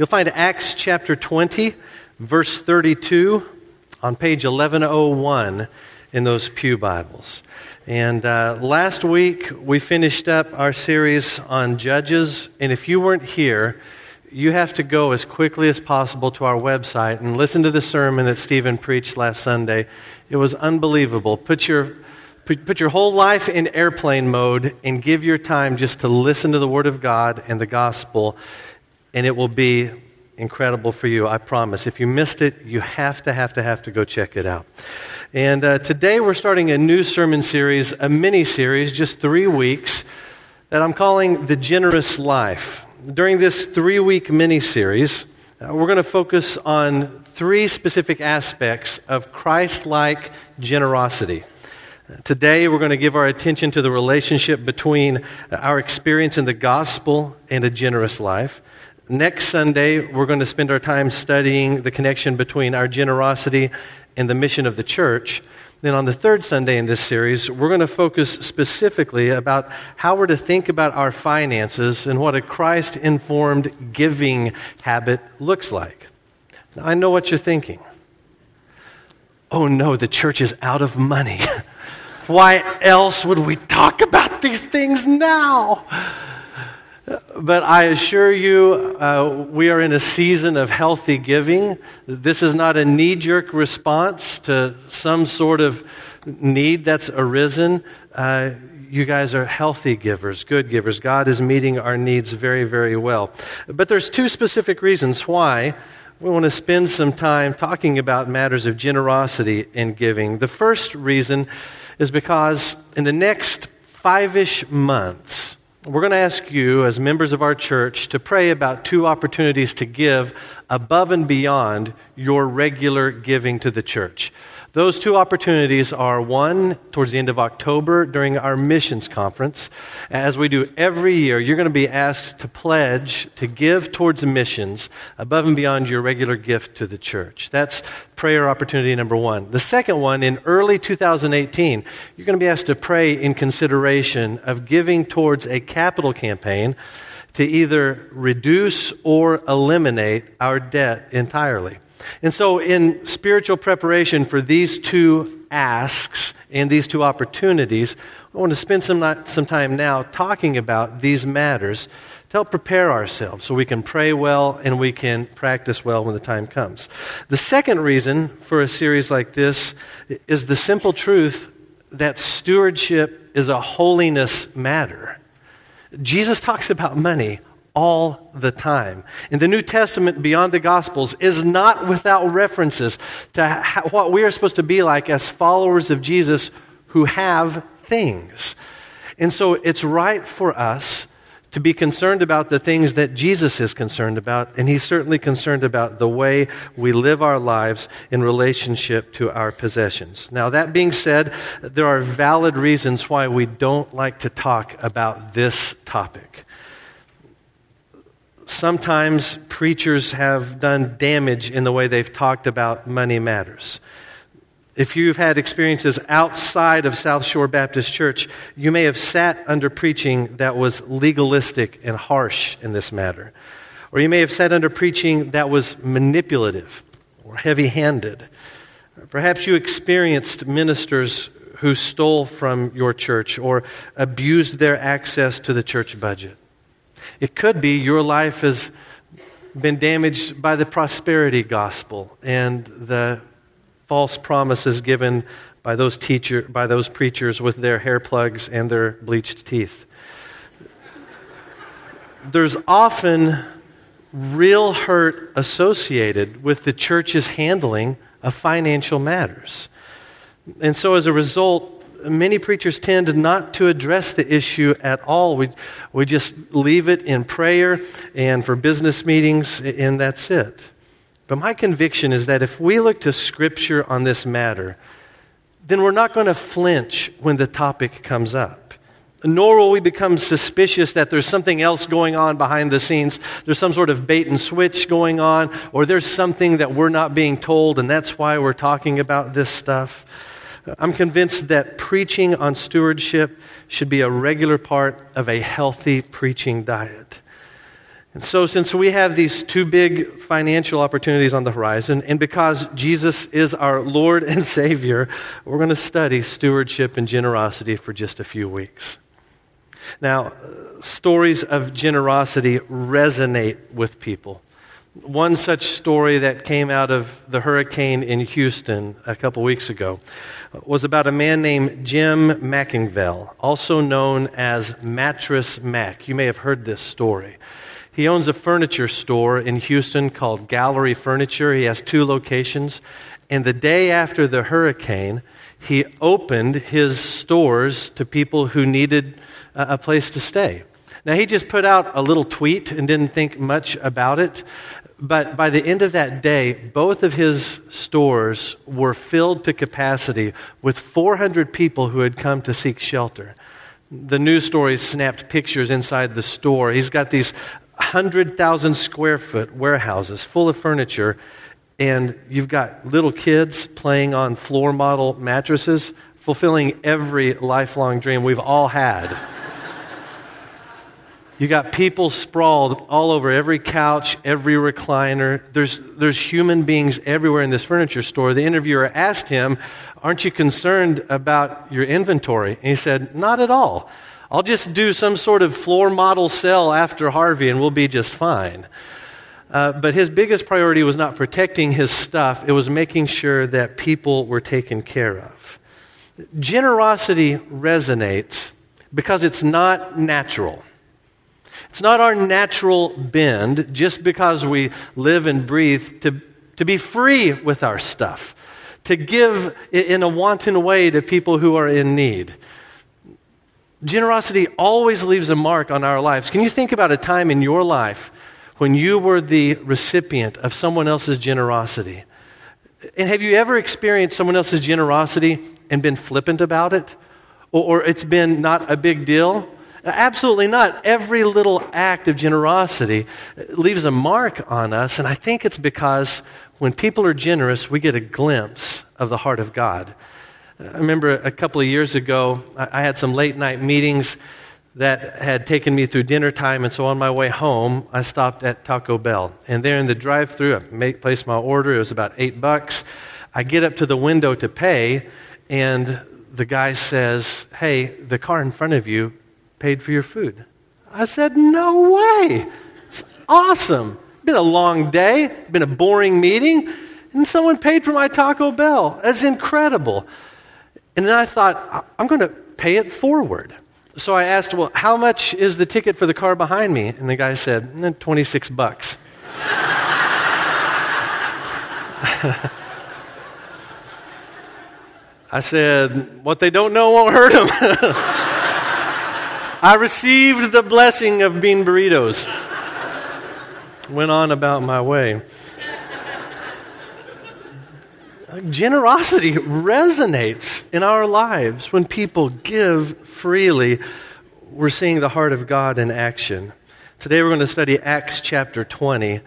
You'll find Acts chapter 20, verse 32 on page 1101 in those Pew Bibles. And uh, last week we finished up our series on Judges. And if you weren't here, you have to go as quickly as possible to our website and listen to the sermon that Stephen preached last Sunday. It was unbelievable. Put your Put, put your whole life in airplane mode and give your time just to listen to the Word of God and the gospel, and it will be incredible for you, I promise. If you missed it, you have to, have to, have to go check it out. And uh, today we're starting a new sermon series, a mini series, just three weeks, that I'm calling The Generous Life. During this three week mini series, uh, we're going to focus on three specific aspects of Christ like generosity. Today, we're going to give our attention to the relationship between our experience in the gospel and a generous life. Next Sunday, we're going to spend our time studying the connection between our generosity and the mission of the church. Then, on the third Sunday in this series, we're going to focus specifically about how we're to think about our finances and what a Christ informed giving habit looks like. Now, I know what you're thinking. Oh no, the church is out of money. Why else would we talk about these things now? But I assure you, uh, we are in a season of healthy giving. This is not a knee jerk response to some sort of need that's arisen. Uh, you guys are healthy givers, good givers. God is meeting our needs very, very well. But there's two specific reasons why we want to spend some time talking about matters of generosity and giving. The first reason is because in the next five ish months, we're going to ask you, as members of our church, to pray about two opportunities to give above and beyond your regular giving to the church. Those two opportunities are one towards the end of October during our missions conference. As we do every year, you're going to be asked to pledge to give towards missions above and beyond your regular gift to the church. That's prayer opportunity number one. The second one, in early 2018, you're going to be asked to pray in consideration of giving towards a capital campaign to either reduce or eliminate our debt entirely. And so, in spiritual preparation for these two asks and these two opportunities, I want to spend some, some time now talking about these matters to help prepare ourselves so we can pray well and we can practice well when the time comes. The second reason for a series like this is the simple truth that stewardship is a holiness matter. Jesus talks about money all the time. In the New Testament, beyond the Gospels, is not without references to what we are supposed to be like as followers of Jesus who have things. And so it's right for us to be concerned about the things that Jesus is concerned about, and he's certainly concerned about the way we live our lives in relationship to our possessions. Now, that being said, there are valid reasons why we don't like to talk about this topic sometimes preachers have done damage in the way they've talked about money matters. If you've had experiences outside of South Shore Baptist Church, you may have sat under preaching that was legalistic and harsh in this matter. Or you may have sat under preaching that was manipulative or heavy handed. Perhaps you experienced ministers who stole from your church or abused their access to the church budget. It could be your life has been damaged by the prosperity gospel and the false promises given by those teacher by those preachers with their hair plugs and their bleached teeth. There's often real hurt associated with the church's handling of financial matters. And so as a result, many preachers tend not to address the issue at all. We, we just leave it in prayer and for business meetings, and that's it. But my conviction is that if we look to Scripture on this matter, then we're not going to flinch when the topic comes up. Nor will we become suspicious that there's something else going on behind the scenes. There's some sort of bait and switch going on, or there's something that we're not being told, and that's why we're talking about this stuff. I'm convinced that preaching on stewardship should be a regular part of a healthy preaching diet. And so, since we have these two big financial opportunities on the horizon, and because Jesus is our Lord and Savior, we're going to study stewardship and generosity for just a few weeks. Now, uh, stories of generosity resonate with people. One such story that came out of the hurricane in Houston a couple weeks ago was about a man named Jim McIngvale, also known as Mattress Mack. You may have heard this story. He owns a furniture store in Houston called Gallery Furniture. He has two locations. And the day after the hurricane, he opened his stores to people who needed a place to stay. Now, he just put out a little tweet and didn't think much about it. But by the end of that day, both of his stores were filled to capacity with 400 people who had come to seek shelter. The news stories snapped pictures inside the store. He's got these 100,000 square foot warehouses full of furniture, and you've got little kids playing on floor model mattresses, fulfilling every lifelong dream we've all had. You got people sprawled all over every couch, every recliner. There's, there's human beings everywhere in this furniture store. The interviewer asked him, Aren't you concerned about your inventory? And he said, Not at all. I'll just do some sort of floor model cell after Harvey and we'll be just fine. Uh, but his biggest priority was not protecting his stuff, it was making sure that people were taken care of. Generosity resonates because it's not natural. It's not our natural bend just because we live and breathe to, to be free with our stuff, to give in a wanton way to people who are in need. Generosity always leaves a mark on our lives. Can you think about a time in your life when you were the recipient of someone else's generosity? And have you ever experienced someone else's generosity and been flippant about it? Or, or it's been not a big deal? Absolutely not. Every little act of generosity leaves a mark on us, and I think it's because when people are generous, we get a glimpse of the heart of God. I remember a couple of years ago, I had some late night meetings that had taken me through dinner time, and so on my way home, I stopped at Taco Bell. And there in the drive through, I placed my order. It was about eight bucks. I get up to the window to pay, and the guy says, Hey, the car in front of you paid for your food. I said, No way. It's awesome. Been a long day, been a boring meeting, and someone paid for my Taco Bell. That's incredible. And then I thought, I'm going to pay it forward. So I asked, Well, how much is the ticket for the car behind me? And the guy said, eh, 26 bucks. I said, What they don't know won't hurt them. I received the blessing of bean burritos. Went on about my way. Generosity resonates in our lives when people give freely. We're seeing the heart of God in action. Today we're going to study Acts chapter 20.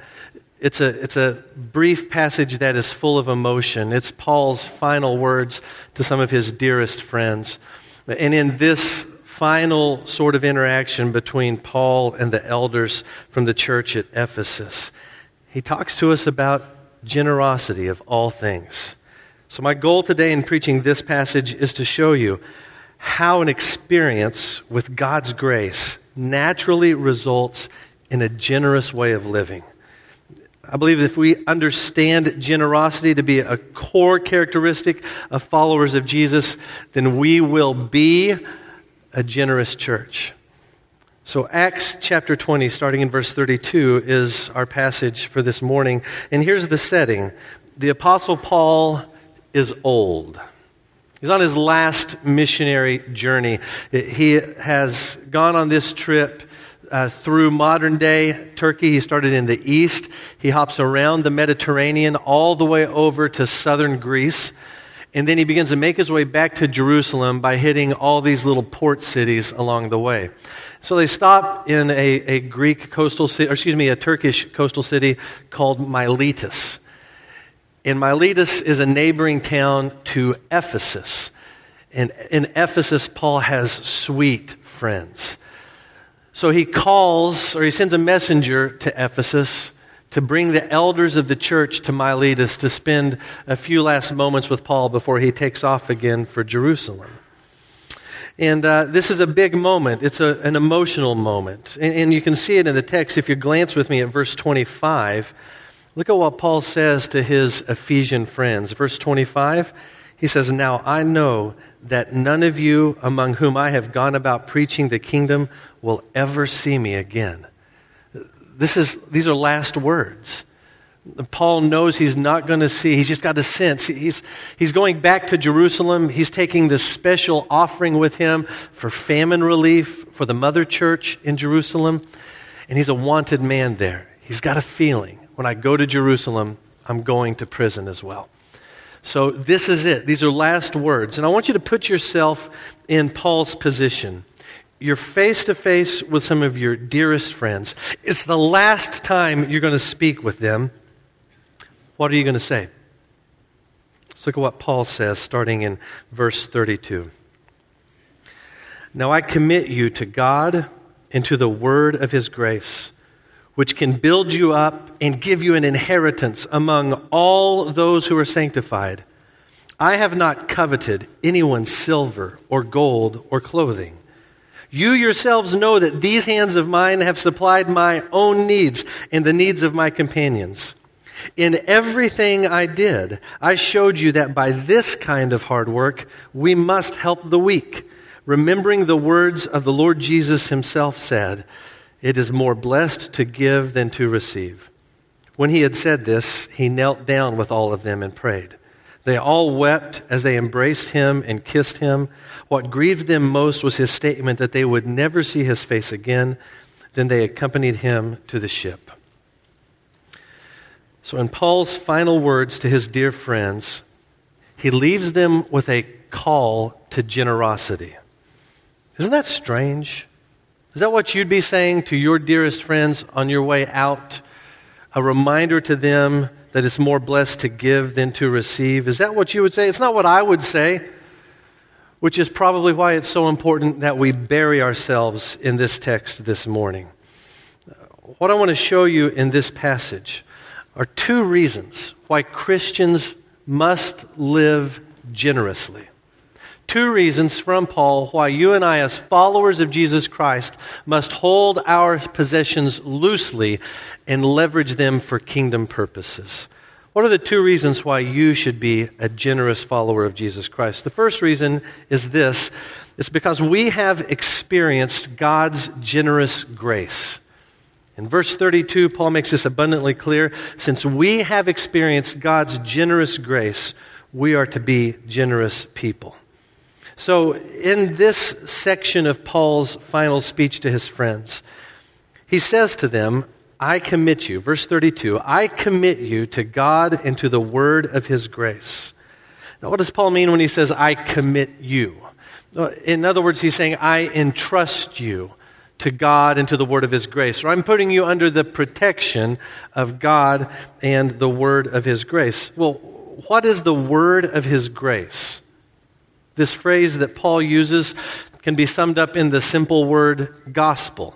It's a, it's a brief passage that is full of emotion. It's Paul's final words to some of his dearest friends. And in this final sort of interaction between Paul and the elders from the church at Ephesus. He talks to us about generosity of all things. So, my goal today in preaching this passage is to show you how an experience with God's grace naturally results in a generous way of living. I believe if we understand generosity to be a core characteristic of followers of Jesus, then we will be a generous church. So, Acts chapter 20, starting in verse 32, is our passage for this morning. And here's the setting the Apostle Paul is old. He's on his last missionary journey. He has gone on this trip uh, through modern day Turkey. He started in the east. He hops around the Mediterranean all the way over to southern Greece. And then he begins to make his way back to Jerusalem by hitting all these little port cities along the way. So they stop in a, a Greek coastal city, or excuse me, a Turkish coastal city called Miletus. And Miletus is a neighboring town to Ephesus. And in Ephesus, Paul has sweet friends. So he calls, or he sends a messenger to Ephesus to bring the elders of the church to Miletus to spend a few last moments with Paul before he takes off again for Jerusalem. And uh, this is a big moment. It's a, an emotional moment. And, and you can see it in the text if you glance with me at verse 25. Look at what Paul says to his Ephesian friends. Verse 25, he says, Now I know that none of you among whom I have gone about preaching the kingdom will ever see me again. This is, these are last words. Paul knows he's not going to see. He's just got a sense. He's, he's going back to Jerusalem. He's taking this special offering with him for famine relief for the mother church in Jerusalem. And he's a wanted man there. He's got a feeling when I go to Jerusalem, I'm going to prison as well. So this is it. These are last words. And I want you to put yourself in Paul's position. You're face to face with some of your dearest friends. It's the last time you're going to speak with them. What are you going to say? Let's look at what Paul says starting in verse 32. Now I commit you to God and to the word of his grace, which can build you up and give you an inheritance among all those who are sanctified. I have not coveted anyone's silver or gold or clothing. You yourselves know that these hands of mine have supplied my own needs and the needs of my companions. In everything I did, I showed you that by this kind of hard work, we must help the weak, remembering the words of the Lord Jesus himself said, It is more blessed to give than to receive. When he had said this, he knelt down with all of them and prayed. They all wept as they embraced him and kissed him. What grieved them most was his statement that they would never see his face again. Then they accompanied him to the ship. So, in Paul's final words to his dear friends, he leaves them with a call to generosity. Isn't that strange? Is that what you'd be saying to your dearest friends on your way out? A reminder to them that it's more blessed to give than to receive? Is that what you would say? It's not what I would say, which is probably why it's so important that we bury ourselves in this text this morning. What I want to show you in this passage are two reasons why Christians must live generously. Two reasons from Paul why you and I, as followers of Jesus Christ, must hold our possessions loosely and leverage them for kingdom purposes. What are the two reasons why you should be a generous follower of Jesus Christ? The first reason is this it's because we have experienced God's generous grace. In verse 32, Paul makes this abundantly clear. Since we have experienced God's generous grace, we are to be generous people. So, in this section of Paul's final speech to his friends, he says to them, I commit you, verse 32, I commit you to God and to the word of his grace. Now, what does Paul mean when he says, I commit you? In other words, he's saying, I entrust you to God and to the word of his grace. Or I'm putting you under the protection of God and the word of his grace. Well, what is the word of his grace? This phrase that Paul uses can be summed up in the simple word gospel.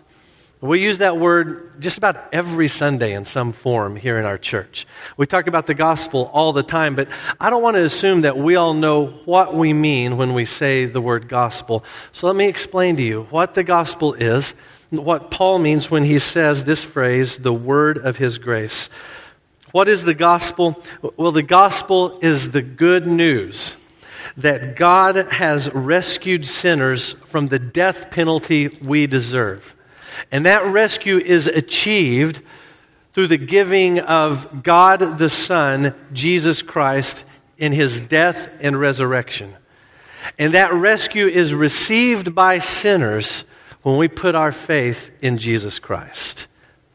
We use that word just about every Sunday in some form here in our church. We talk about the gospel all the time, but I don't want to assume that we all know what we mean when we say the word gospel. So let me explain to you what the gospel is, what Paul means when he says this phrase, the word of his grace. What is the gospel? Well, the gospel is the good news that God has rescued sinners from the death penalty we deserve. And that rescue is achieved through the giving of God the Son, Jesus Christ, in his death and resurrection. And that rescue is received by sinners when we put our faith in Jesus Christ.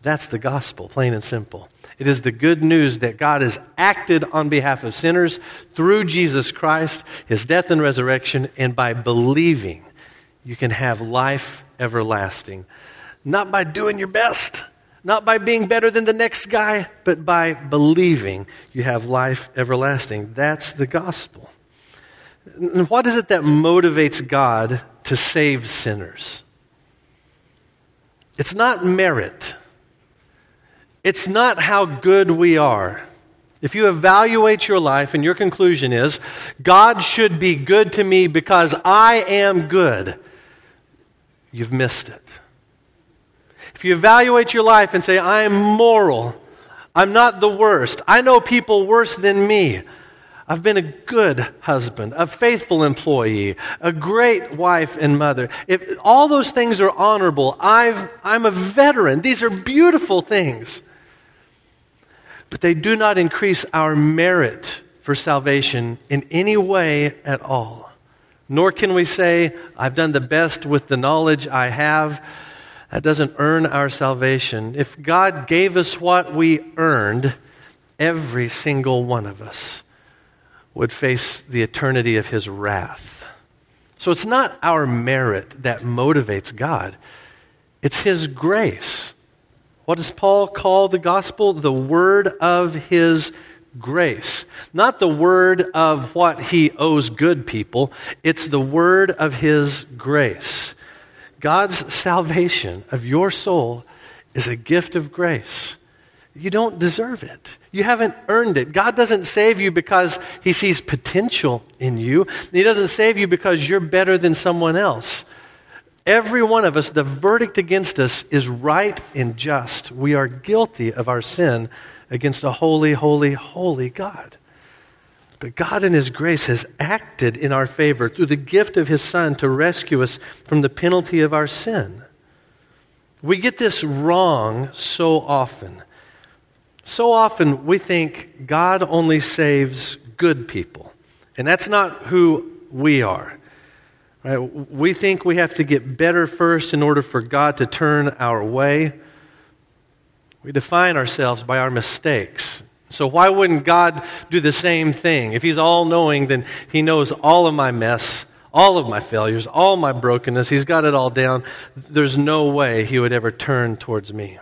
That's the gospel, plain and simple. It is the good news that God has acted on behalf of sinners through Jesus Christ, his death and resurrection, and by believing, you can have life everlasting. Not by doing your best, not by being better than the next guy, but by believing you have life everlasting. That's the gospel. And what is it that motivates God to save sinners? It's not merit. It's not how good we are. If you evaluate your life and your conclusion is, God should be good to me because I am good, you've missed it. If you evaluate your life and say, I am moral, I'm not the worst, I know people worse than me. I've been a good husband, a faithful employee, a great wife and mother. If all those things are honorable, I've, I'm a veteran. These are beautiful things but they do not increase our merit for salvation in any way at all. Nor can we say, I've done the best with the knowledge I have. That doesn't earn our salvation. If God gave us what we earned, every single one of us would face the eternity of his wrath. So it's not our merit that motivates God, it's his grace. What does Paul call the gospel? The word of his grace. Not the word of what he owes good people, it's the word of his grace. God's salvation of your soul is a gift of grace. You don't deserve it. You haven't earned it. God doesn't save you because he sees potential in you. He doesn't save you because you're better than someone else. Every one of us, the verdict against us is right and just. We are guilty of our sin against a holy, holy, holy God. But God, in His grace, has acted in our favor through the gift of His Son to rescue us from the penalty of our sin. We get this wrong so often. So often we think God only saves good people, and that's not who we are. Right? We think we have to get better first in order for God to turn our way. We define ourselves by our mistakes. So, why wouldn't God do the same thing? If He's all knowing, then He knows all of my mess, all of my failures, all my brokenness. He's got it all down. There's no way He would ever turn towards me.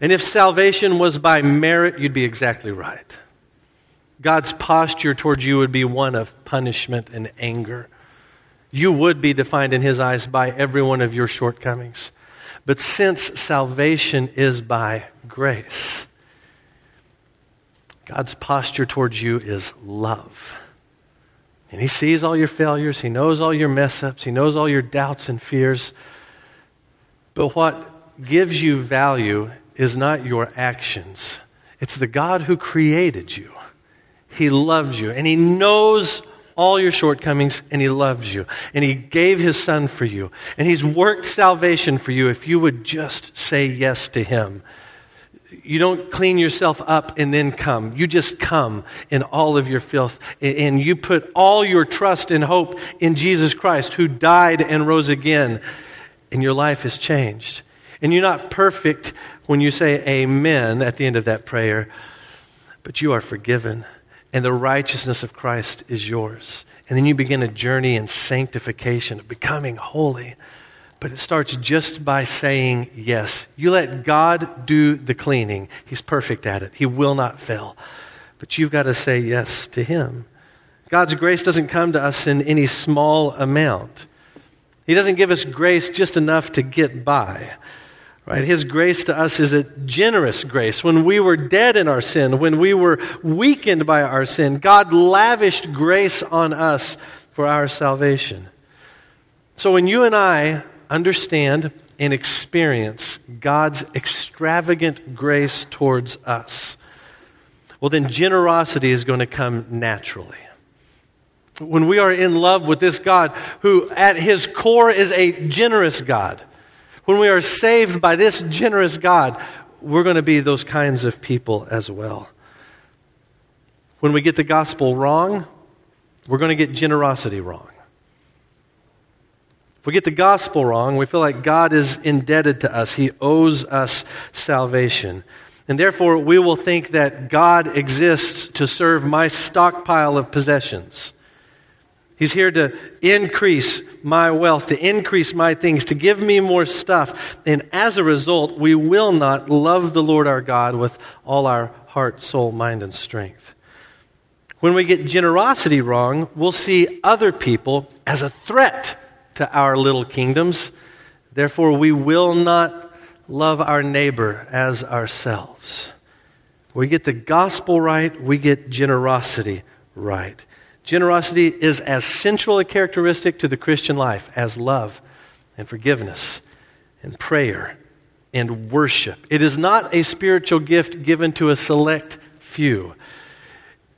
And if salvation was by merit, you'd be exactly right. God's posture towards you would be one of punishment and anger. You would be defined in His eyes by every one of your shortcomings. But since salvation is by grace, God's posture towards you is love. And He sees all your failures, He knows all your mess ups, He knows all your doubts and fears. But what gives you value is not your actions, it's the God who created you. He loves you, and He knows all your shortcomings, and He loves you. And He gave His Son for you. And He's worked salvation for you if you would just say yes to Him. You don't clean yourself up and then come. You just come in all of your filth. And you put all your trust and hope in Jesus Christ, who died and rose again. And your life is changed. And you're not perfect when you say amen at the end of that prayer, but you are forgiven and the righteousness of Christ is yours. And then you begin a journey in sanctification, of becoming holy. But it starts just by saying yes. You let God do the cleaning. He's perfect at it, He will not fail. But you've got to say yes to Him. God's grace doesn't come to us in any small amount. He doesn't give us grace just enough to get by. Right? His grace to us is a generous grace. When we were dead in our sin, when we were weakened by our sin, God lavished grace on us for our salvation. So when you and I understand and experience God's extravagant grace towards us, well, then generosity is going to come naturally. When we are in love with this God, who at his core is a generous God, when we are saved by this generous God, we're going to be those kinds of people as well. When we get the gospel wrong, we're going to get generosity wrong. If we get the gospel wrong, we feel like God is indebted to us, He owes us salvation. And therefore, we will think that God exists to serve my stockpile of possessions. He's here to increase my wealth, to increase my things, to give me more stuff. And as a result, we will not love the Lord our God with all our heart, soul, mind, and strength. When we get generosity wrong, we'll see other people as a threat to our little kingdoms. Therefore, we will not love our neighbor as ourselves. We get the gospel right, we get generosity right. Generosity is as central a characteristic to the Christian life as love and forgiveness and prayer and worship. It is not a spiritual gift given to a select few,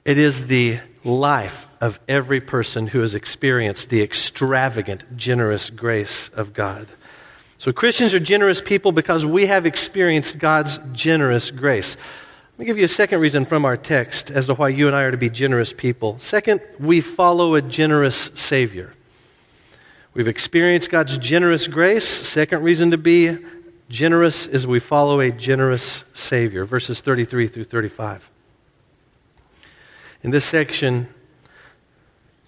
it is the life of every person who has experienced the extravagant, generous grace of God. So, Christians are generous people because we have experienced God's generous grace. Me give you a second reason from our text as to why you and I are to be generous people. Second, we follow a generous Savior. We've experienced God's generous grace. Second reason to be generous is we follow a generous Savior. Verses 33 through 35. In this section,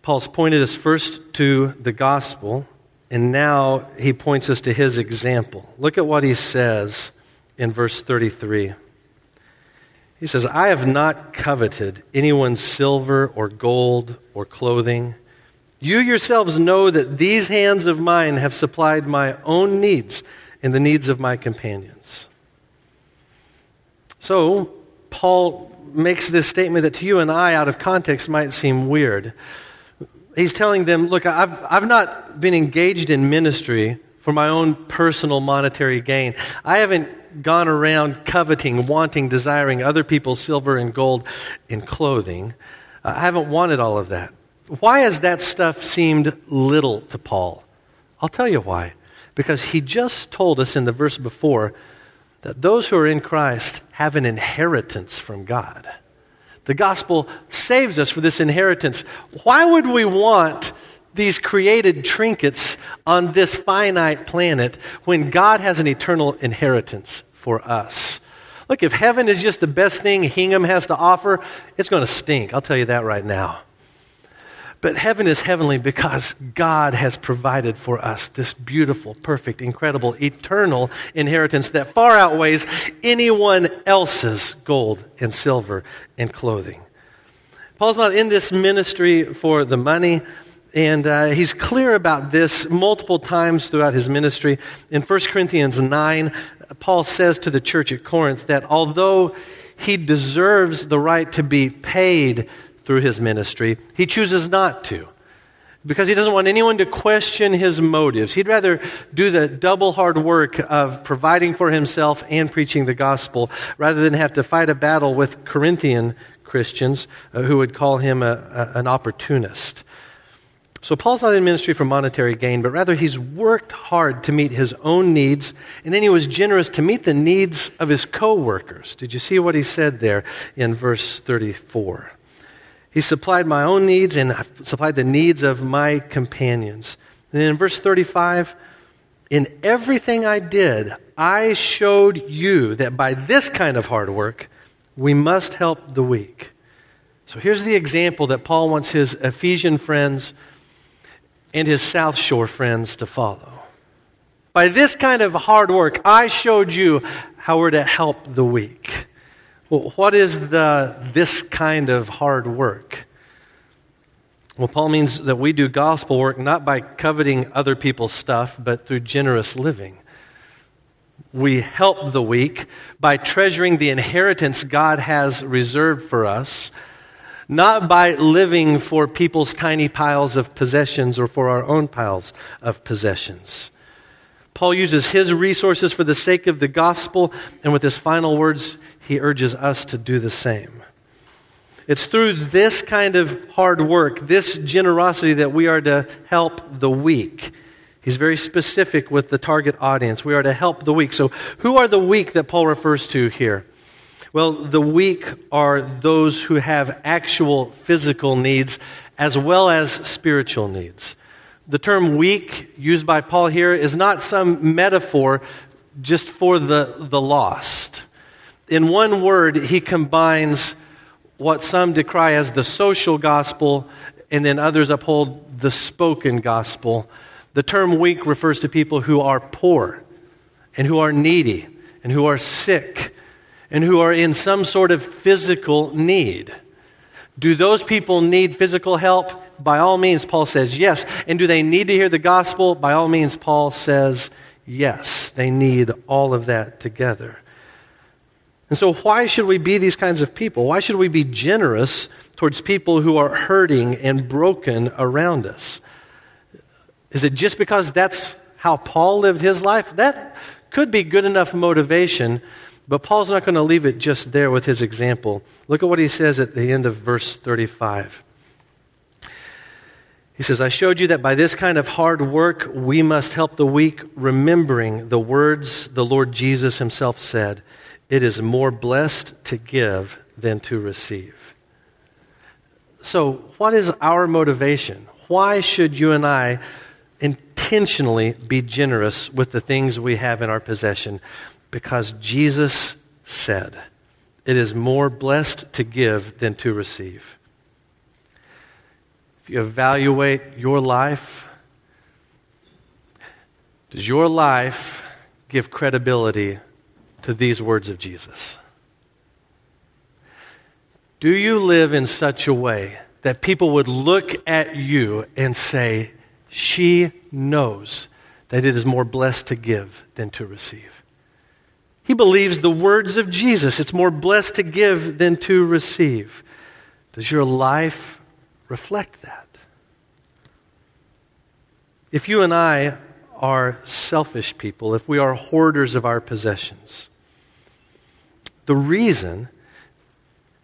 Paul's pointed us first to the gospel and now he points us to his example. Look at what he says in verse 33. He says, I have not coveted anyone's silver or gold or clothing. You yourselves know that these hands of mine have supplied my own needs and the needs of my companions. So, Paul makes this statement that to you and I, out of context, might seem weird he's telling them, look, I've, I've not been engaged in ministry for my own personal monetary gain. I haven't gone around coveting, wanting, desiring other people's silver and gold and clothing. Uh, I haven't wanted all of that. Why has that stuff seemed little to Paul? I'll tell you why. Because he just told us in the verse before that those who are in Christ have an inheritance from God. The gospel saves us for this inheritance. Why would we want these created trinkets on this finite planet when God has an eternal inheritance for us? Look, if heaven is just the best thing Hingham has to offer, it's going to stink. I'll tell you that right now. But heaven is heavenly because God has provided for us this beautiful, perfect, incredible, eternal inheritance that far outweighs anyone else's gold and silver and clothing. Paul's not in this ministry for the money, and uh, he's clear about this multiple times throughout his ministry. In 1 Corinthians 9, Paul says to the church at Corinth that although he deserves the right to be paid through his ministry, he chooses not to because he doesn't want anyone to question his motives. He'd rather do the double hard work of providing for himself and preaching the gospel rather than have to fight a battle with Corinthian Christians uh, who would call him a, a, an opportunist. So Paul's not in ministry for monetary gain, but rather he's worked hard to meet his own needs, and then he was generous to meet the needs of his co workers. Did you see what he said there in verse 34? He supplied my own needs and I supplied the needs of my companions. And in verse 35, in everything I did, I showed you that by this kind of hard work, we must help the weak. So here's the example that Paul wants his Ephesian friends and his South Shore friends to follow. By this kind of hard work, I showed you how we're to help the weak. Well, what is the, this kind of hard work? Well, Paul means that we do gospel work not by coveting other people's stuff, but through generous living. We help the weak by treasuring the inheritance God has reserved for us, not by living for people's tiny piles of possessions or for our own piles of possessions. Paul uses his resources for the sake of the gospel, and with his final words, he urges us to do the same. It's through this kind of hard work, this generosity, that we are to help the weak. He's very specific with the target audience. We are to help the weak. So, who are the weak that Paul refers to here? Well, the weak are those who have actual physical needs as well as spiritual needs. The term weak used by Paul here is not some metaphor just for the, the lost in one word, he combines what some decry as the social gospel and then others uphold the spoken gospel. The term weak refers to people who are poor and who are needy and who are sick and who are in some sort of physical need. Do those people need physical help? By all means, Paul says yes. And do they need to hear the gospel? By all means, Paul says Yes, they need all of that together. And so, why should we be these kinds of people? Why should we be generous towards people who are hurting and broken around us? Is it just because that's how Paul lived his life? That could be good enough motivation, but Paul's not going to leave it just there with his example. Look at what he says at the end of verse 35. He says, I showed you that by this kind of hard work we must help the weak, remembering the words the Lord Jesus himself said it is more blessed to give than to receive. So, what is our motivation? Why should you and I intentionally be generous with the things we have in our possession? Because Jesus said, It is more blessed to give than to receive. If you evaluate your life, does your life give credibility to these words of Jesus? Do you live in such a way that people would look at you and say, She knows that it is more blessed to give than to receive? He believes the words of Jesus. It's more blessed to give than to receive. Does your life reflect that. If you and I are selfish people, if we are hoarders of our possessions, the reason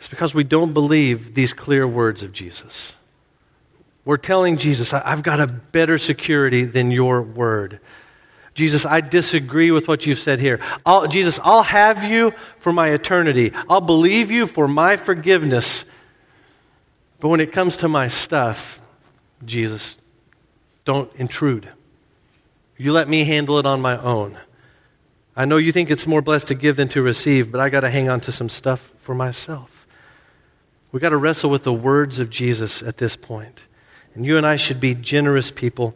is because we don't believe these clear words of Jesus. We're telling Jesus, I've got a better security than your word. Jesus, I disagree with what you've said here. I'll, Jesus, I'll have you for my eternity. I'll believe you for my forgiveness but when it comes to my stuff, Jesus, don't intrude. You let me handle it on my own. I know you think it's more blessed to give than to receive, but I got to hang on to some stuff for myself. We've got to wrestle with the words of Jesus at this point. And you and I should be generous people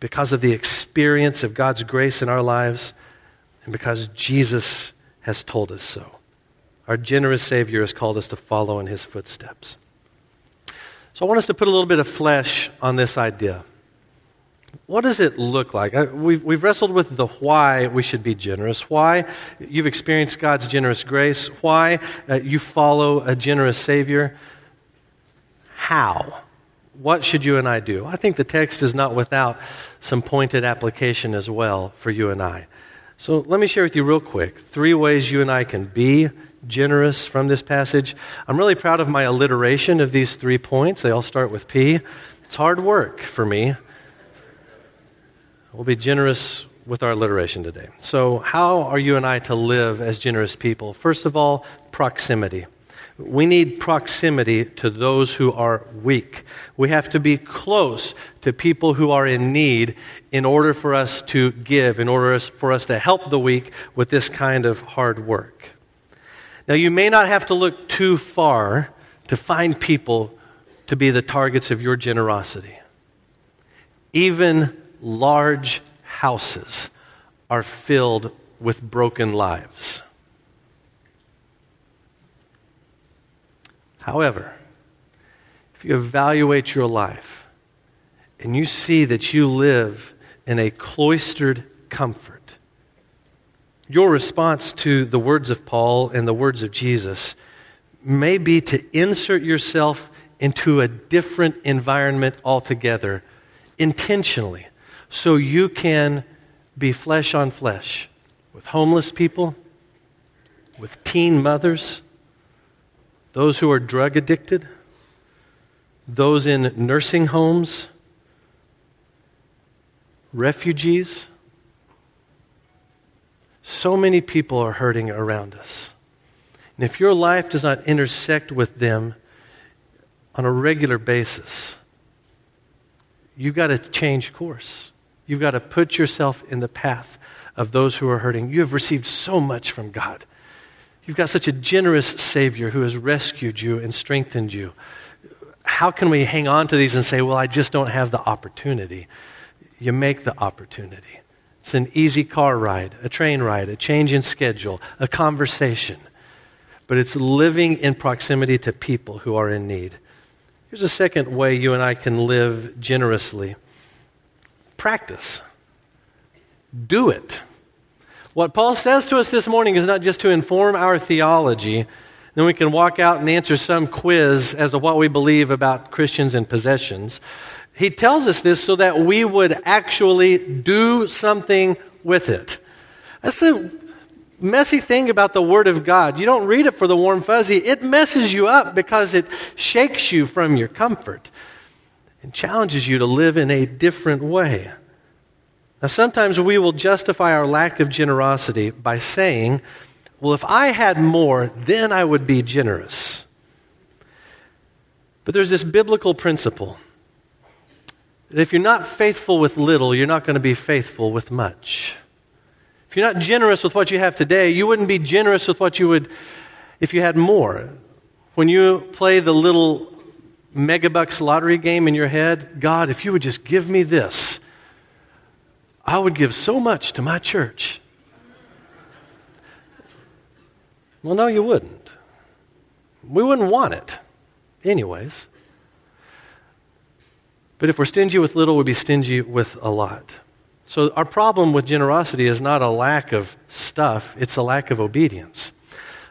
because of the experience of God's grace in our lives and because Jesus has told us so. Our generous Savior has called us to follow in his footsteps. So I want us to put a little bit of flesh on this idea. What does it look like? We've, we've wrestled with the why we should be generous, why you've experienced God's generous grace, why uh, you follow a generous Savior. How? What should you and I do? I think the text is not without some pointed application as well for you and I. So let me share with you real quick three ways you and I can be generous from this passage. I'm really proud of my alliteration of these three points. They all start with P. It's hard work for me. We'll be generous with our alliteration today. So, how are you and I to live as generous people? First of all, proximity. We need proximity to those who are weak. We have to be close to people who are in need in order for us to give, in order for us to help the weak with this kind of hard work. Now, you may not have to look too far to find people to be the targets of your generosity. Even large houses are filled with broken lives. However, if you evaluate your life and you see that you live in a cloistered comfort, your response to the words of Paul and the words of Jesus may be to insert yourself into a different environment altogether, intentionally, so you can be flesh on flesh with homeless people, with teen mothers, those who are drug addicted, those in nursing homes, refugees so many people are hurting around us. And if your life does not intersect with them on a regular basis, you've got to change course. You've got to put yourself in the path of those who are hurting. You have received so much from God. You've got such a generous Savior who has rescued you and strengthened you. How can we hang on to these and say, well, I just don't have the opportunity? You make the opportunity. It's an easy car ride, a train ride, a change in schedule, a conversation. But it's living in proximity to people who are in need. Here's a second way you and I can live generously practice. do it. What Paul says to us this morning is not just to inform our theology, then we can walk out and answer some quiz as to what we believe about Christians and possessions. He tells us this so that we would actually do something with it. That's the messy thing about the Word of God. You don't read it for the warm fuzzy, it messes you up because it shakes you from your comfort and challenges you to live in a different way. Now, sometimes we will justify our lack of generosity by saying, well, if I had more, then I would be generous. But there's this biblical principle that if you're not faithful with little, you're not going to be faithful with much. If you're not generous with what you have today, you wouldn't be generous with what you would if you had more. When you play the little megabucks lottery game in your head, God, if you would just give me this, I would give so much to my church. Well, no, you wouldn't. We wouldn't want it, anyways. But if we're stingy with little, we'd be stingy with a lot. So, our problem with generosity is not a lack of stuff, it's a lack of obedience.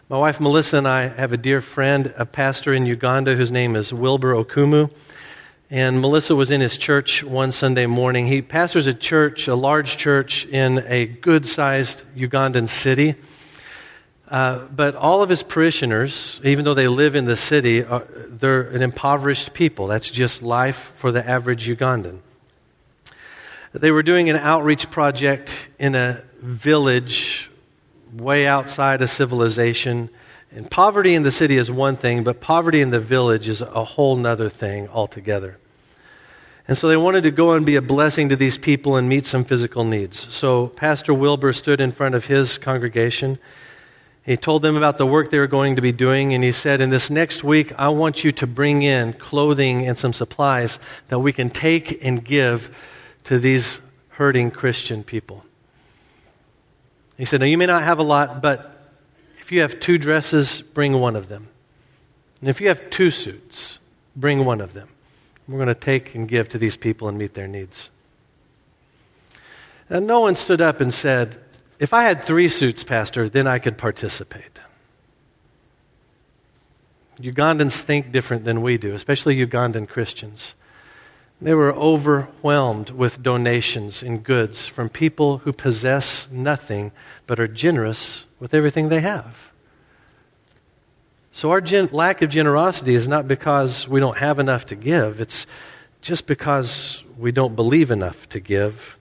My wife Melissa and I have a dear friend, a pastor in Uganda whose name is Wilbur Okumu. And Melissa was in his church one Sunday morning. He pastors a church, a large church in a good sized Ugandan city. Uh, but all of his parishioners, even though they live in the city, are, they're an impoverished people. That's just life for the average Ugandan. They were doing an outreach project in a village way outside of civilization. And poverty in the city is one thing, but poverty in the village is a whole other thing altogether. And so they wanted to go and be a blessing to these people and meet some physical needs. So Pastor Wilbur stood in front of his congregation. He told them about the work they were going to be doing, and he said, In this next week, I want you to bring in clothing and some supplies that we can take and give to these hurting Christian people. He said, Now, you may not have a lot, but if you have two dresses, bring one of them. And if you have two suits, bring one of them. We're going to take and give to these people and meet their needs. And no one stood up and said, If I had three suits, Pastor, then I could participate. Ugandans think different than we do, especially Ugandan Christians. They were overwhelmed with donations and goods from people who possess nothing but are generous with everything they have. So, our gen- lack of generosity is not because we don't have enough to give, it's just because we don't believe enough to give.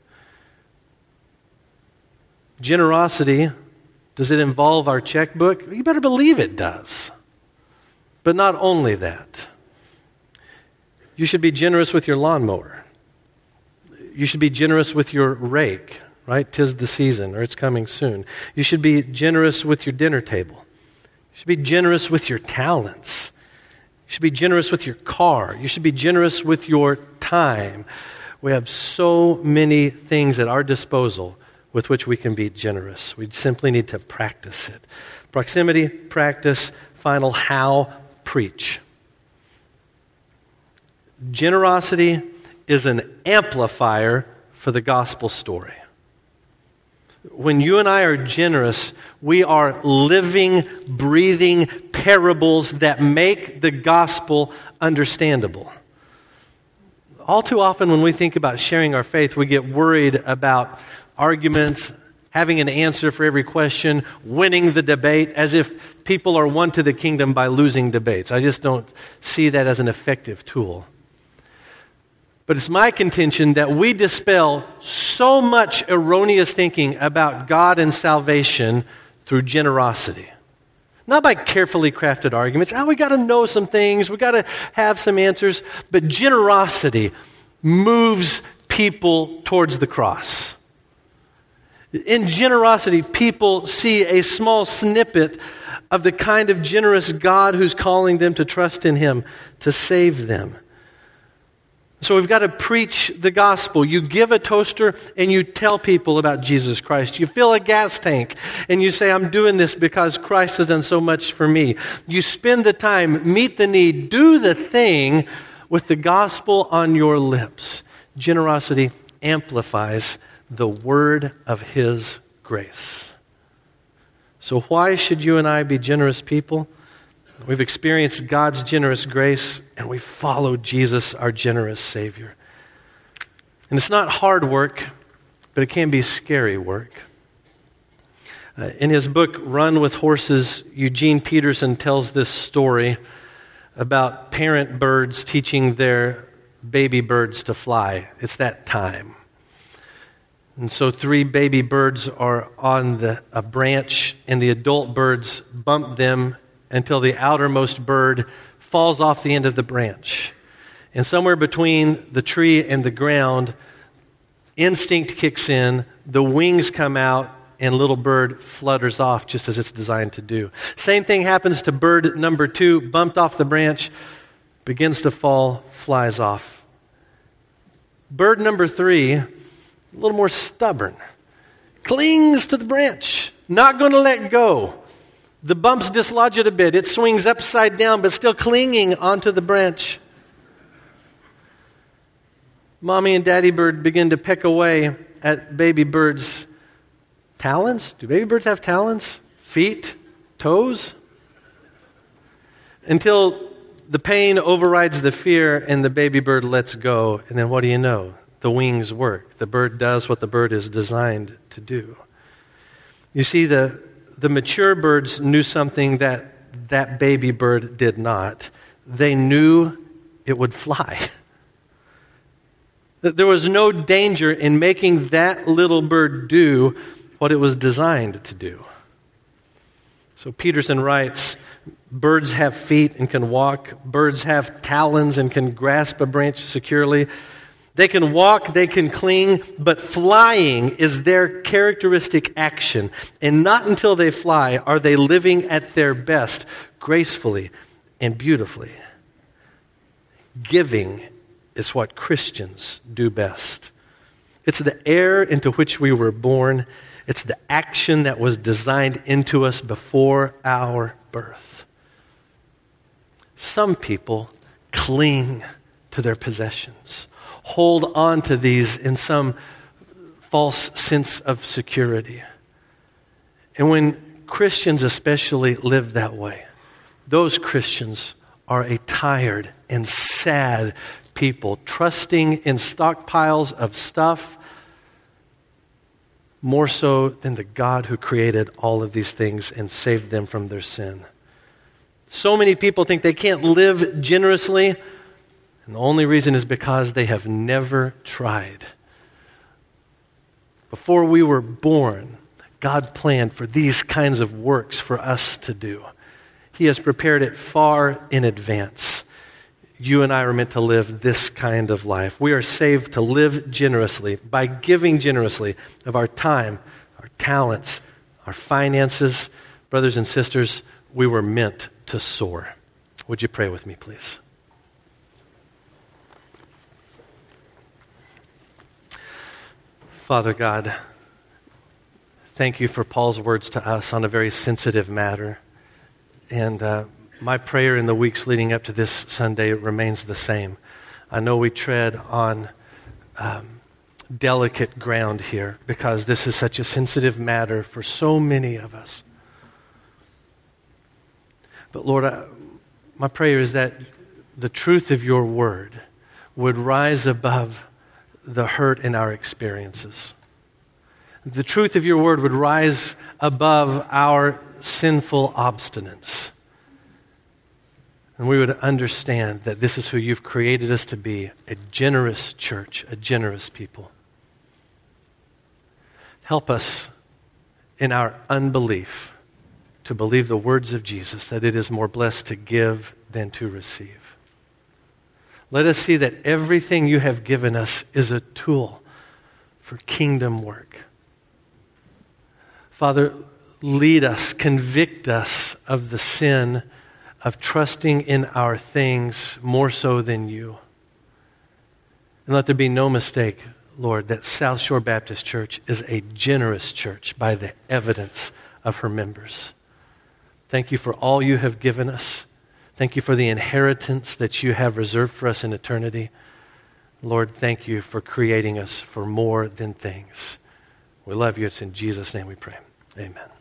Generosity, does it involve our checkbook? You better believe it does. But not only that. You should be generous with your lawnmower. You should be generous with your rake, right? Tis the season, or it's coming soon. You should be generous with your dinner table. You should be generous with your talents. You should be generous with your car. You should be generous with your time. We have so many things at our disposal with which we can be generous. We simply need to practice it. Proximity, practice, final how, preach. Generosity is an amplifier for the gospel story. When you and I are generous, we are living, breathing parables that make the gospel understandable. All too often, when we think about sharing our faith, we get worried about arguments, having an answer for every question, winning the debate, as if people are won to the kingdom by losing debates. I just don't see that as an effective tool. But it's my contention that we dispel so much erroneous thinking about God and salvation through generosity. Not by carefully crafted arguments. Oh, we got to know some things, we got to have some answers. But generosity moves people towards the cross. In generosity, people see a small snippet of the kind of generous God who's calling them to trust in Him to save them. So we've got to preach the gospel. You give a toaster and you tell people about Jesus Christ. You fill a gas tank and you say, I'm doing this because Christ has done so much for me. You spend the time, meet the need, do the thing with the gospel on your lips. Generosity amplifies the word of his grace. So, why should you and I be generous people? We've experienced God's generous grace and we follow Jesus, our generous Savior. And it's not hard work, but it can be scary work. Uh, in his book, Run with Horses, Eugene Peterson tells this story about parent birds teaching their baby birds to fly. It's that time. And so, three baby birds are on the, a branch, and the adult birds bump them until the outermost bird falls off the end of the branch. And somewhere between the tree and the ground, instinct kicks in, the wings come out, and little bird flutters off just as it's designed to do. Same thing happens to bird number two, bumped off the branch, begins to fall, flies off. Bird number three, a little more stubborn, clings to the branch, not going to let go. The bumps dislodge it a bit. It swings upside down, but still clinging onto the branch. Mommy and Daddy Bird begin to peck away at baby bird's talons. Do baby birds have talons? Feet? Toes? Until the pain overrides the fear and the baby bird lets go. And then what do you know? The wings work. The bird does what the bird is designed to do. You see, the, the mature birds knew something that that baby bird did not. They knew it would fly. There was no danger in making that little bird do what it was designed to do. So Peterson writes Birds have feet and can walk, birds have talons and can grasp a branch securely. They can walk, they can cling, but flying is their characteristic action. And not until they fly are they living at their best, gracefully and beautifully. Giving is what Christians do best. It's the air into which we were born, it's the action that was designed into us before our birth. Some people cling to their possessions hold on to these in some false sense of security. And when Christians, especially, live that way, those Christians are a tired and sad people, trusting in stockpiles of stuff more so than the God who created all of these things and saved them from their sin. So many people think they can't live generously and the only reason is because they have never tried. Before we were born, God planned for these kinds of works for us to do. He has prepared it far in advance. You and I are meant to live this kind of life. We are saved to live generously by giving generously of our time, our talents, our finances. Brothers and sisters, we were meant to soar. Would you pray with me, please? Father God, thank you for Paul's words to us on a very sensitive matter. And uh, my prayer in the weeks leading up to this Sunday remains the same. I know we tread on um, delicate ground here because this is such a sensitive matter for so many of us. But Lord, I, my prayer is that the truth of your word would rise above the hurt in our experiences. The truth of your word would rise above our sinful obstinance. And we would understand that this is who you've created us to be a generous church, a generous people. Help us in our unbelief to believe the words of Jesus that it is more blessed to give than to receive. Let us see that everything you have given us is a tool for kingdom work. Father, lead us, convict us of the sin of trusting in our things more so than you. And let there be no mistake, Lord, that South Shore Baptist Church is a generous church by the evidence of her members. Thank you for all you have given us. Thank you for the inheritance that you have reserved for us in eternity. Lord, thank you for creating us for more than things. We love you. It's in Jesus' name we pray. Amen.